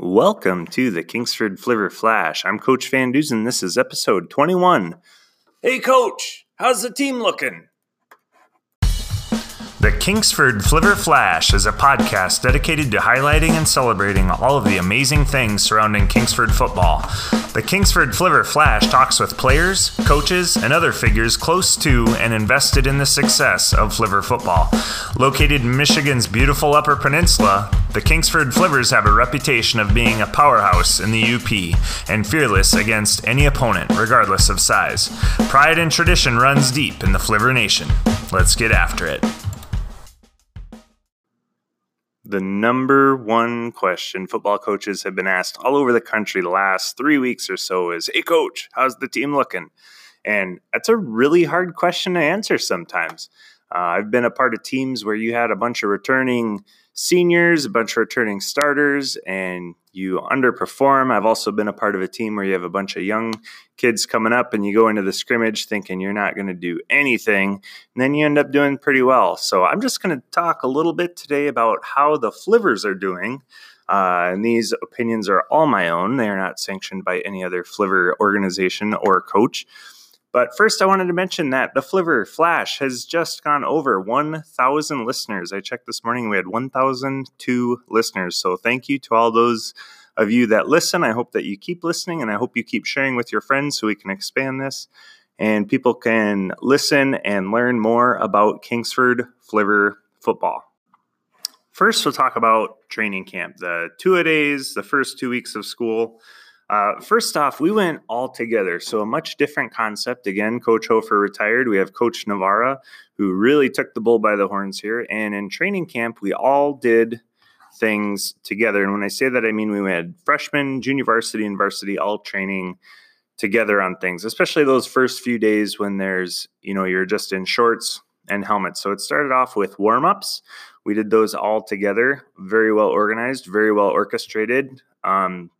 Welcome to the Kingsford Flivver Flash. I'm Coach Van Dusen. This is episode 21. Hey, Coach, how's the team looking? The Kingsford Flivver Flash is a podcast dedicated to highlighting and celebrating all of the amazing things surrounding Kingsford football. The Kingsford Flivver Flash talks with players, coaches, and other figures close to and invested in the success of Flivver football. Located in Michigan's beautiful Upper Peninsula, the Kingsford Flivvers have a reputation of being a powerhouse in the UP and fearless against any opponent, regardless of size. Pride and tradition runs deep in the Flivver Nation. Let's get after it. The number one question football coaches have been asked all over the country the last three weeks or so is Hey, coach, how's the team looking? And that's a really hard question to answer sometimes. Uh, I've been a part of teams where you had a bunch of returning seniors, a bunch of returning starters, and you underperform. I've also been a part of a team where you have a bunch of young kids coming up and you go into the scrimmage thinking you're not going to do anything, and then you end up doing pretty well. So I'm just going to talk a little bit today about how the Flivvers are doing. Uh, and these opinions are all my own. They are not sanctioned by any other Flivver organization or coach. But first, I wanted to mention that the Flivver Flash has just gone over 1,000 listeners. I checked this morning, we had 1,002 listeners. So thank you to all those of you that listen. I hope that you keep listening and I hope you keep sharing with your friends so we can expand this and people can listen and learn more about Kingsford Flivver football. First, we'll talk about training camp, the two a days, the first two weeks of school. Uh, first off, we went all together. So, a much different concept. Again, Coach Hofer retired. We have Coach Navarra, who really took the bull by the horns here. And in training camp, we all did things together. And when I say that, I mean we had freshmen, junior varsity, and varsity all training together on things, especially those first few days when there's, you know, you're just in shorts and helmets. So, it started off with warm ups. We did those all together, very well organized, very well orchestrated. Um,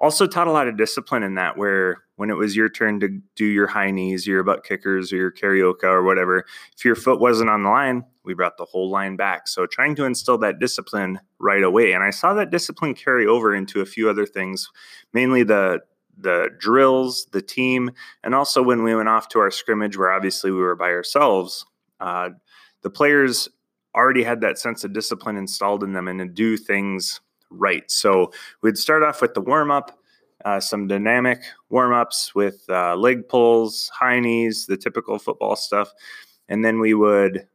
also taught a lot of discipline in that where when it was your turn to do your high knees your butt kickers or your carioca or whatever if your foot wasn't on the line we brought the whole line back. So trying to instill that discipline right away and i saw that discipline carry over into a few other things mainly the the drills the team and also when we went off to our scrimmage where obviously we were by ourselves uh, the players already had that sense of discipline installed in them and to do things right. So we'd start off with the warm up, uh, some dynamic warm ups with uh, leg pulls, high knees, the typical football stuff, and then we would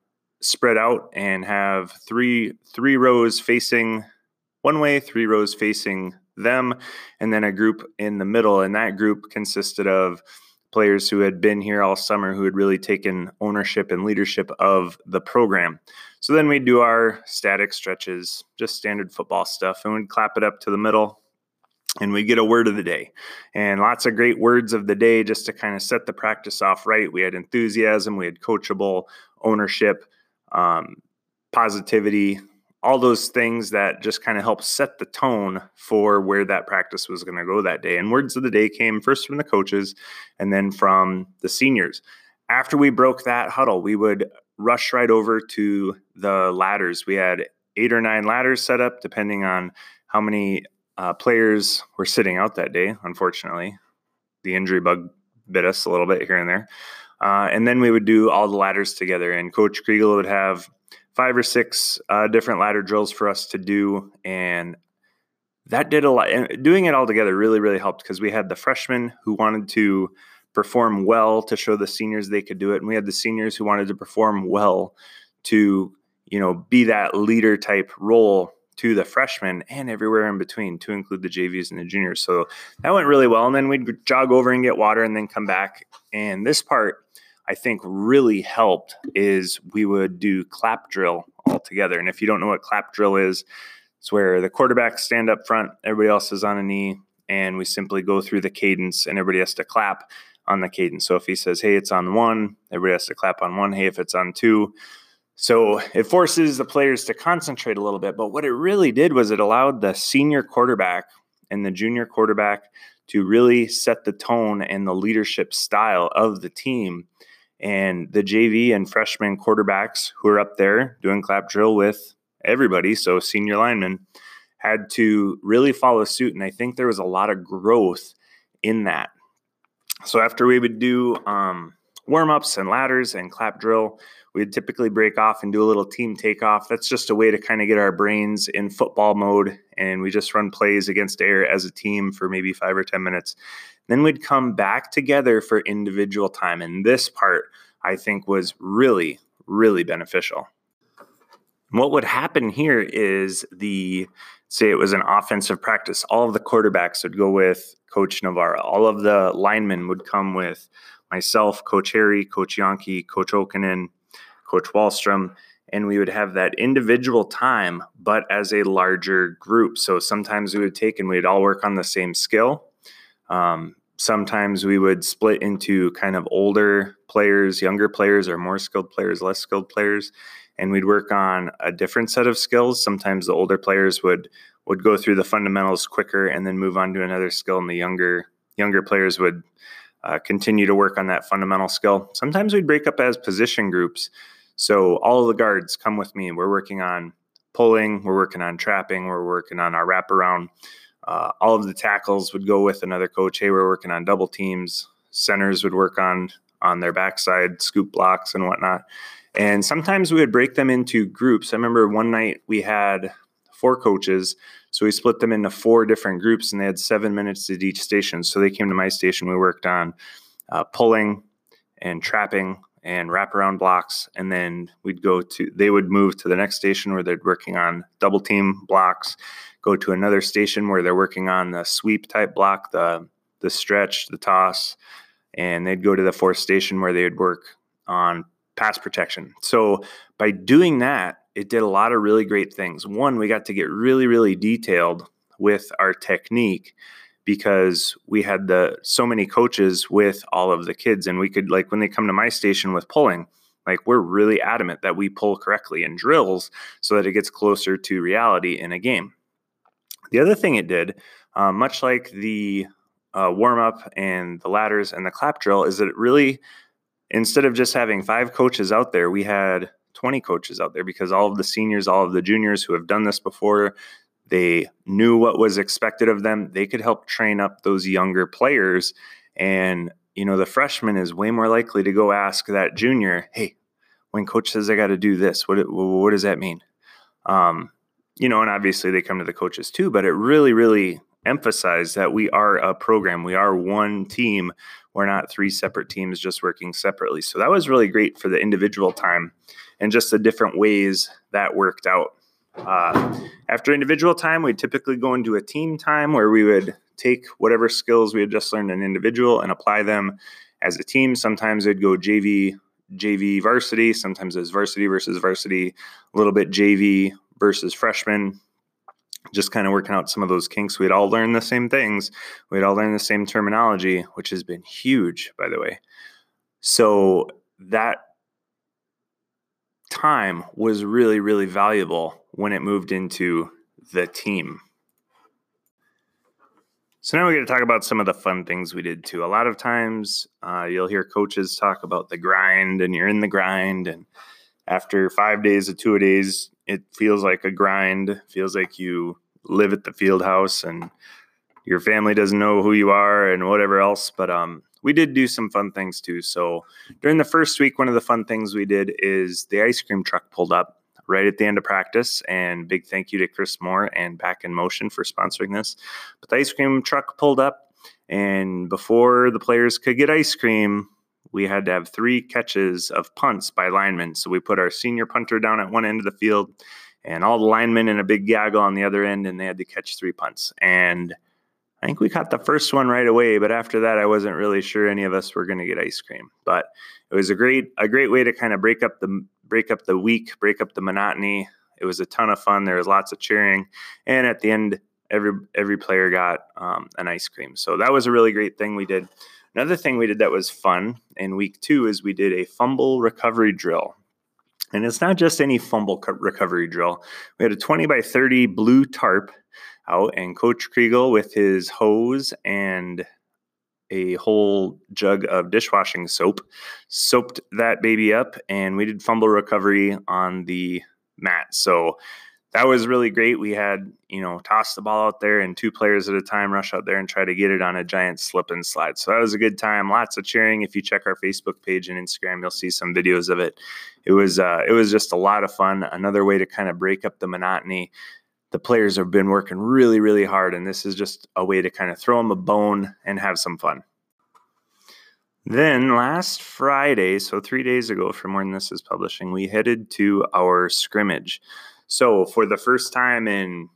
spread out and have three three rows facing one way, three rows facing them, and then a group in the middle. And that group consisted of players who had been here all summer who had really taken ownership and leadership of the program. So then we'd do our static stretches, just standard football stuff, and we'd clap it up to the middle and we'd get a word of the day and lots of great words of the day just to kind of set the practice off right. We had enthusiasm, we had coachable ownership, um, positivity, all those things that just kind of help set the tone for where that practice was going to go that day. And words of the day came first from the coaches and then from the seniors. After we broke that huddle, we would rush right over to the ladders. We had eight or nine ladders set up, depending on how many uh, players were sitting out that day. Unfortunately, the injury bug bit us a little bit here and there. Uh, and then we would do all the ladders together, and Coach Kriegel would have five or six uh, different ladder drills for us to do, and that did a lot. And doing it all together really, really helped because we had the freshmen who wanted to perform well to show the seniors they could do it, and we had the seniors who wanted to perform well to, you know, be that leader type role to the freshmen and everywhere in between to include the JVs and the juniors. So that went really well. And then we'd jog over and get water and then come back. And this part I think really helped is we would do clap drill all together. And if you don't know what clap drill is, it's where the quarterback stand up front, everybody else is on a knee, and we simply go through the cadence and everybody has to clap on the cadence. So if he says, hey, it's on one, everybody has to clap on one. Hey, if it's on two. So it forces the players to concentrate a little bit. But what it really did was it allowed the senior quarterback and the junior quarterback to really set the tone and the leadership style of the team and the JV and freshman quarterbacks who are up there doing clap drill with everybody, so senior linemen, had to really follow suit. And I think there was a lot of growth in that. So after we would do um, warm ups and ladders and clap drill, we'd typically break off and do a little team takeoff. That's just a way to kind of get our brains in football mode. And we just run plays against air as a team for maybe five or 10 minutes. Then we'd come back together for individual time. And this part, I think, was really, really beneficial. what would happen here is the say it was an offensive practice, all of the quarterbacks would go with Coach Navarra. All of the linemen would come with myself, Coach Harry, Coach Yankee, Coach Okenen, Coach Wallstrom, and we would have that individual time, but as a larger group. So sometimes we would take and we'd all work on the same skill. Um, sometimes we would split into kind of older players, younger players, or more skilled players, less skilled players, and we'd work on a different set of skills. Sometimes the older players would would go through the fundamentals quicker and then move on to another skill, and the younger younger players would uh, continue to work on that fundamental skill. Sometimes we'd break up as position groups. So all the guards come with me. We're working on pulling, we're working on trapping, we're working on our wraparound. Uh, all of the tackles would go with another coach. Hey, we're working on double teams. Centers would work on on their backside scoop blocks and whatnot. And sometimes we would break them into groups. I remember one night we had four coaches. So we split them into four different groups and they had seven minutes at each station. So they came to my station. We worked on uh, pulling and trapping and wraparound blocks. And then we'd go to, they would move to the next station where they're working on double team blocks, go to another station where they're working on the sweep type block, the, the stretch, the toss. And they'd go to the fourth station where they would work on pass protection. So by doing that, it did a lot of really great things. One, we got to get really, really detailed with our technique because we had the so many coaches with all of the kids and we could like when they come to my station with pulling like we're really adamant that we pull correctly in drills so that it gets closer to reality in a game. The other thing it did uh, much like the uh, warm up and the ladders and the clap drill is that it really instead of just having five coaches out there we had 20 coaches out there because all of the seniors, all of the juniors who have done this before, they knew what was expected of them. They could help train up those younger players. And, you know, the freshman is way more likely to go ask that junior, hey, when coach says I got to do this, what, what does that mean? Um, you know, and obviously they come to the coaches too, but it really, really emphasized that we are a program. We are one team. We're not three separate teams just working separately. So that was really great for the individual time and just the different ways that worked out. Uh, after individual time, we'd typically go into a team time where we would take whatever skills we had just learned in individual and apply them as a team. Sometimes it'd go JV, JV varsity. Sometimes it's varsity versus varsity, a little bit JV versus freshman. Just kind of working out some of those kinks. We'd all learn the same things. We'd all learn the same terminology, which has been huge, by the way. So that time was really, really valuable when it moved into the team. So now we're going to talk about some of the fun things we did too. A lot of times uh, you'll hear coaches talk about the grind and you're in the grind. And after five days or two days, it feels like a grind, feels like you live at the field house and your family doesn't know who you are and whatever else. But um, we did do some fun things too. So during the first week, one of the fun things we did is the ice cream truck pulled up right at the end of practice. And big thank you to Chris Moore and Back in Motion for sponsoring this. But the ice cream truck pulled up, and before the players could get ice cream, we had to have three catches of punts by linemen. So we put our senior punter down at one end of the field and all the linemen in a big gaggle on the other end, and they had to catch three punts. And I think we caught the first one right away, but after that, I wasn't really sure any of us were going to get ice cream. But it was a great a great way to kind of break up the break up the week, break up the monotony. It was a ton of fun. There was lots of cheering, and at the end, every every player got um, an ice cream. So that was a really great thing we did. Another thing we did that was fun in week two is we did a fumble recovery drill. And it's not just any fumble recovery drill. We had a 20 by 30 blue tarp out, and Coach Kriegel with his hose and a whole jug of dishwashing soap soaped that baby up, and we did fumble recovery on the mat. So that was really great. We had, you know, toss the ball out there and two players at a time rush out there and try to get it on a giant slip and slide. So that was a good time. Lots of cheering. If you check our Facebook page and Instagram, you'll see some videos of it. It was uh, it was just a lot of fun. Another way to kind of break up the monotony. The players have been working really, really hard, and this is just a way to kind of throw them a bone and have some fun. Then last Friday, so three days ago from when this is publishing, we headed to our scrimmage. So for the first time in,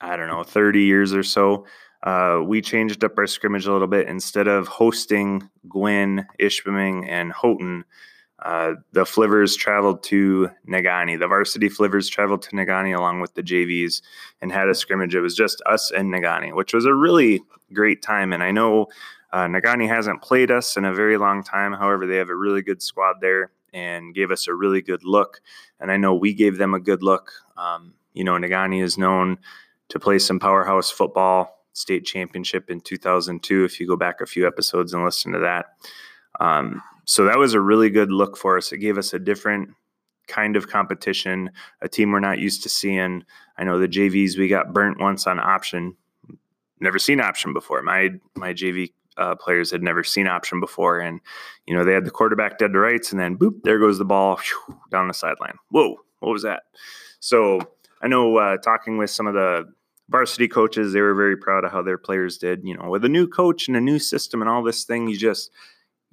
I don't know, 30 years or so, uh, we changed up our scrimmage a little bit. Instead of hosting Gwinn, Ishpeming, and Houghton, uh, the Flivvers traveled to Negaunee. The varsity Flivvers traveled to Negaunee along with the JVs and had a scrimmage. It was just us and Negaunee, which was a really great time. And I know uh, Negaunee hasn't played us in a very long time. However, they have a really good squad there and gave us a really good look. And I know we gave them a good look. Um, you know, Negaunee is known to play some powerhouse football, state championship in 2002. If you go back a few episodes and listen to that. Um, so that was a really good look for us. It gave us a different kind of competition, a team we're not used to seeing. I know the JVs we got burnt once on option. Never seen option before. My my JV uh, players had never seen option before, and you know they had the quarterback dead to rights, and then boop, there goes the ball whew, down the sideline. Whoa, what was that? So I know uh, talking with some of the varsity coaches, they were very proud of how their players did. You know, with a new coach and a new system and all this thing, you just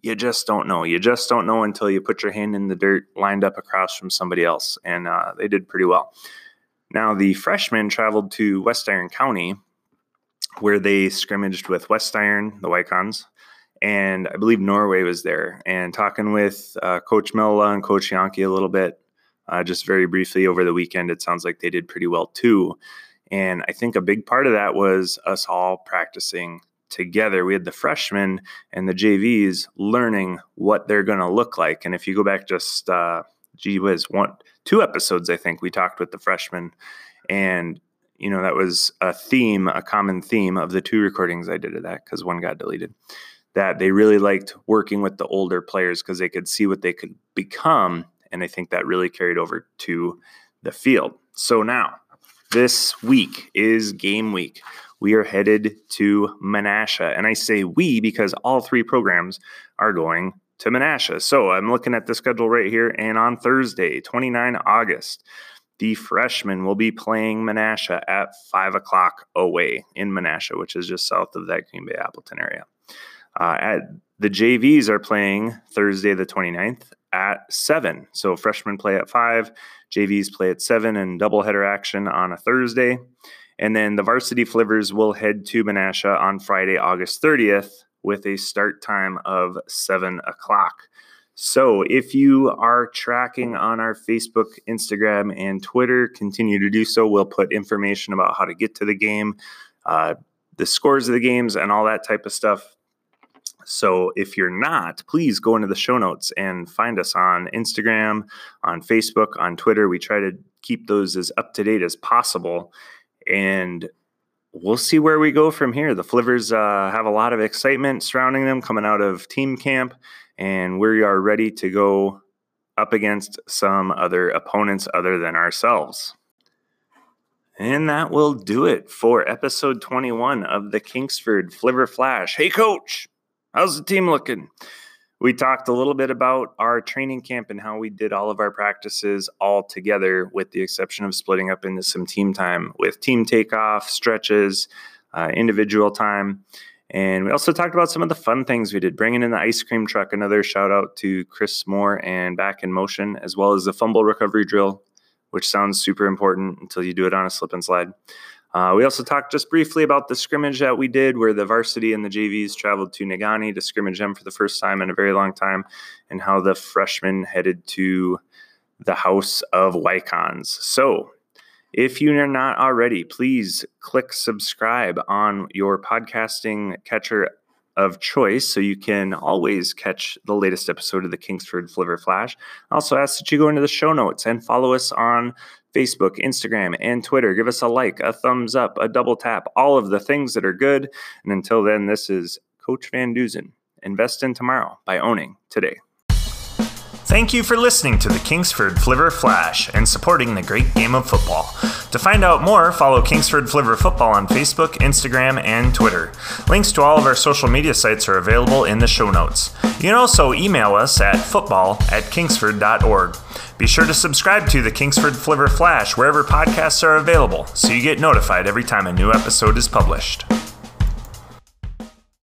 you just don't know. You just don't know until you put your hand in the dirt, lined up across from somebody else, and uh, they did pretty well. Now the freshmen traveled to West Iron County where they scrimmaged with West Iron, the Wykons, and I believe Norway was there. And talking with uh, Coach Milla and Coach Yankee a little bit, uh, just very briefly over the weekend, it sounds like they did pretty well too. And I think a big part of that was us all practicing together. We had the freshmen and the JVs learning what they're going to look like. And if you go back just, uh, gee whiz, one, two episodes, I think we talked with the freshmen. And you know that was a theme a common theme of the two recordings i did of that because one got deleted. That they really liked working with the older players because they could see what they could become. And i think that really carried over to the field. So now this week is game week we are headed to menasha and i say we because all three programs are going to menasha so i'm looking at the schedule right here and on thursday 29 august the freshmen will be playing Menasha at five o'clock away in Menasha, which is just south of that Green Bay Appleton area. Uh, at the JVs are playing Thursday the 29th at seven. So freshmen play at five, JVs play at seven, and doubleheader action on a Thursday. And then the varsity Flivvers will head to Menasha on Friday, August 30th, with a start time of seven o'clock. So, if you are tracking on our Facebook, Instagram, and Twitter, continue to do so. We'll put information about how to get to the game, uh, the scores of the games, and all that type of stuff. So, if you're not, please go into the show notes and find us on Instagram, on Facebook, on Twitter. We try to keep those as up to date as possible. And we'll see where we go from here. The Flivvers uh, have a lot of excitement surrounding them coming out of team camp and we are ready to go up against some other opponents other than ourselves. And that will do it for episode 21 of the Kingsford Flivver Flash. Hey, coach, how's the team looking? We talked a little bit about our training camp and how we did all of our practices all together, with the exception of splitting up into some team time with team takeoff, stretches, uh, individual time. And we also talked about some of the fun things we did, bringing in the ice cream truck. Another shout out to Chris Moore and Back in Motion, as well as the fumble recovery drill, which sounds super important until you do it on a slip and slide. Uh, we also talked just briefly about the scrimmage that we did, where the varsity and the JVs traveled to Negaunee to scrimmage them for the first time in a very long time, and how the freshmen headed to the House of Wykons. So if you are not already, please click subscribe on your podcasting catcher of choice so you can always catch the latest episode of the Kingsford Flivver Flash. I also ask that you go into the show notes and follow us on Facebook, Instagram, and Twitter. Give us a like, a thumbs up, a double tap, all of the things that are good. And until then, this is Coach Van Duzen. Invest in tomorrow by owning today. Thank you for listening to the Kingsford Flivver Flash and supporting the great game of football. To find out more, follow Kingsford Flivver Football on Facebook, Instagram, and Twitter. Links to all of our social media sites are available in the show notes. You can also email us at football at kingsford.org. Be sure to subscribe to the Kingsford Flivver Flash wherever podcasts are available so you get notified every time a new episode is published.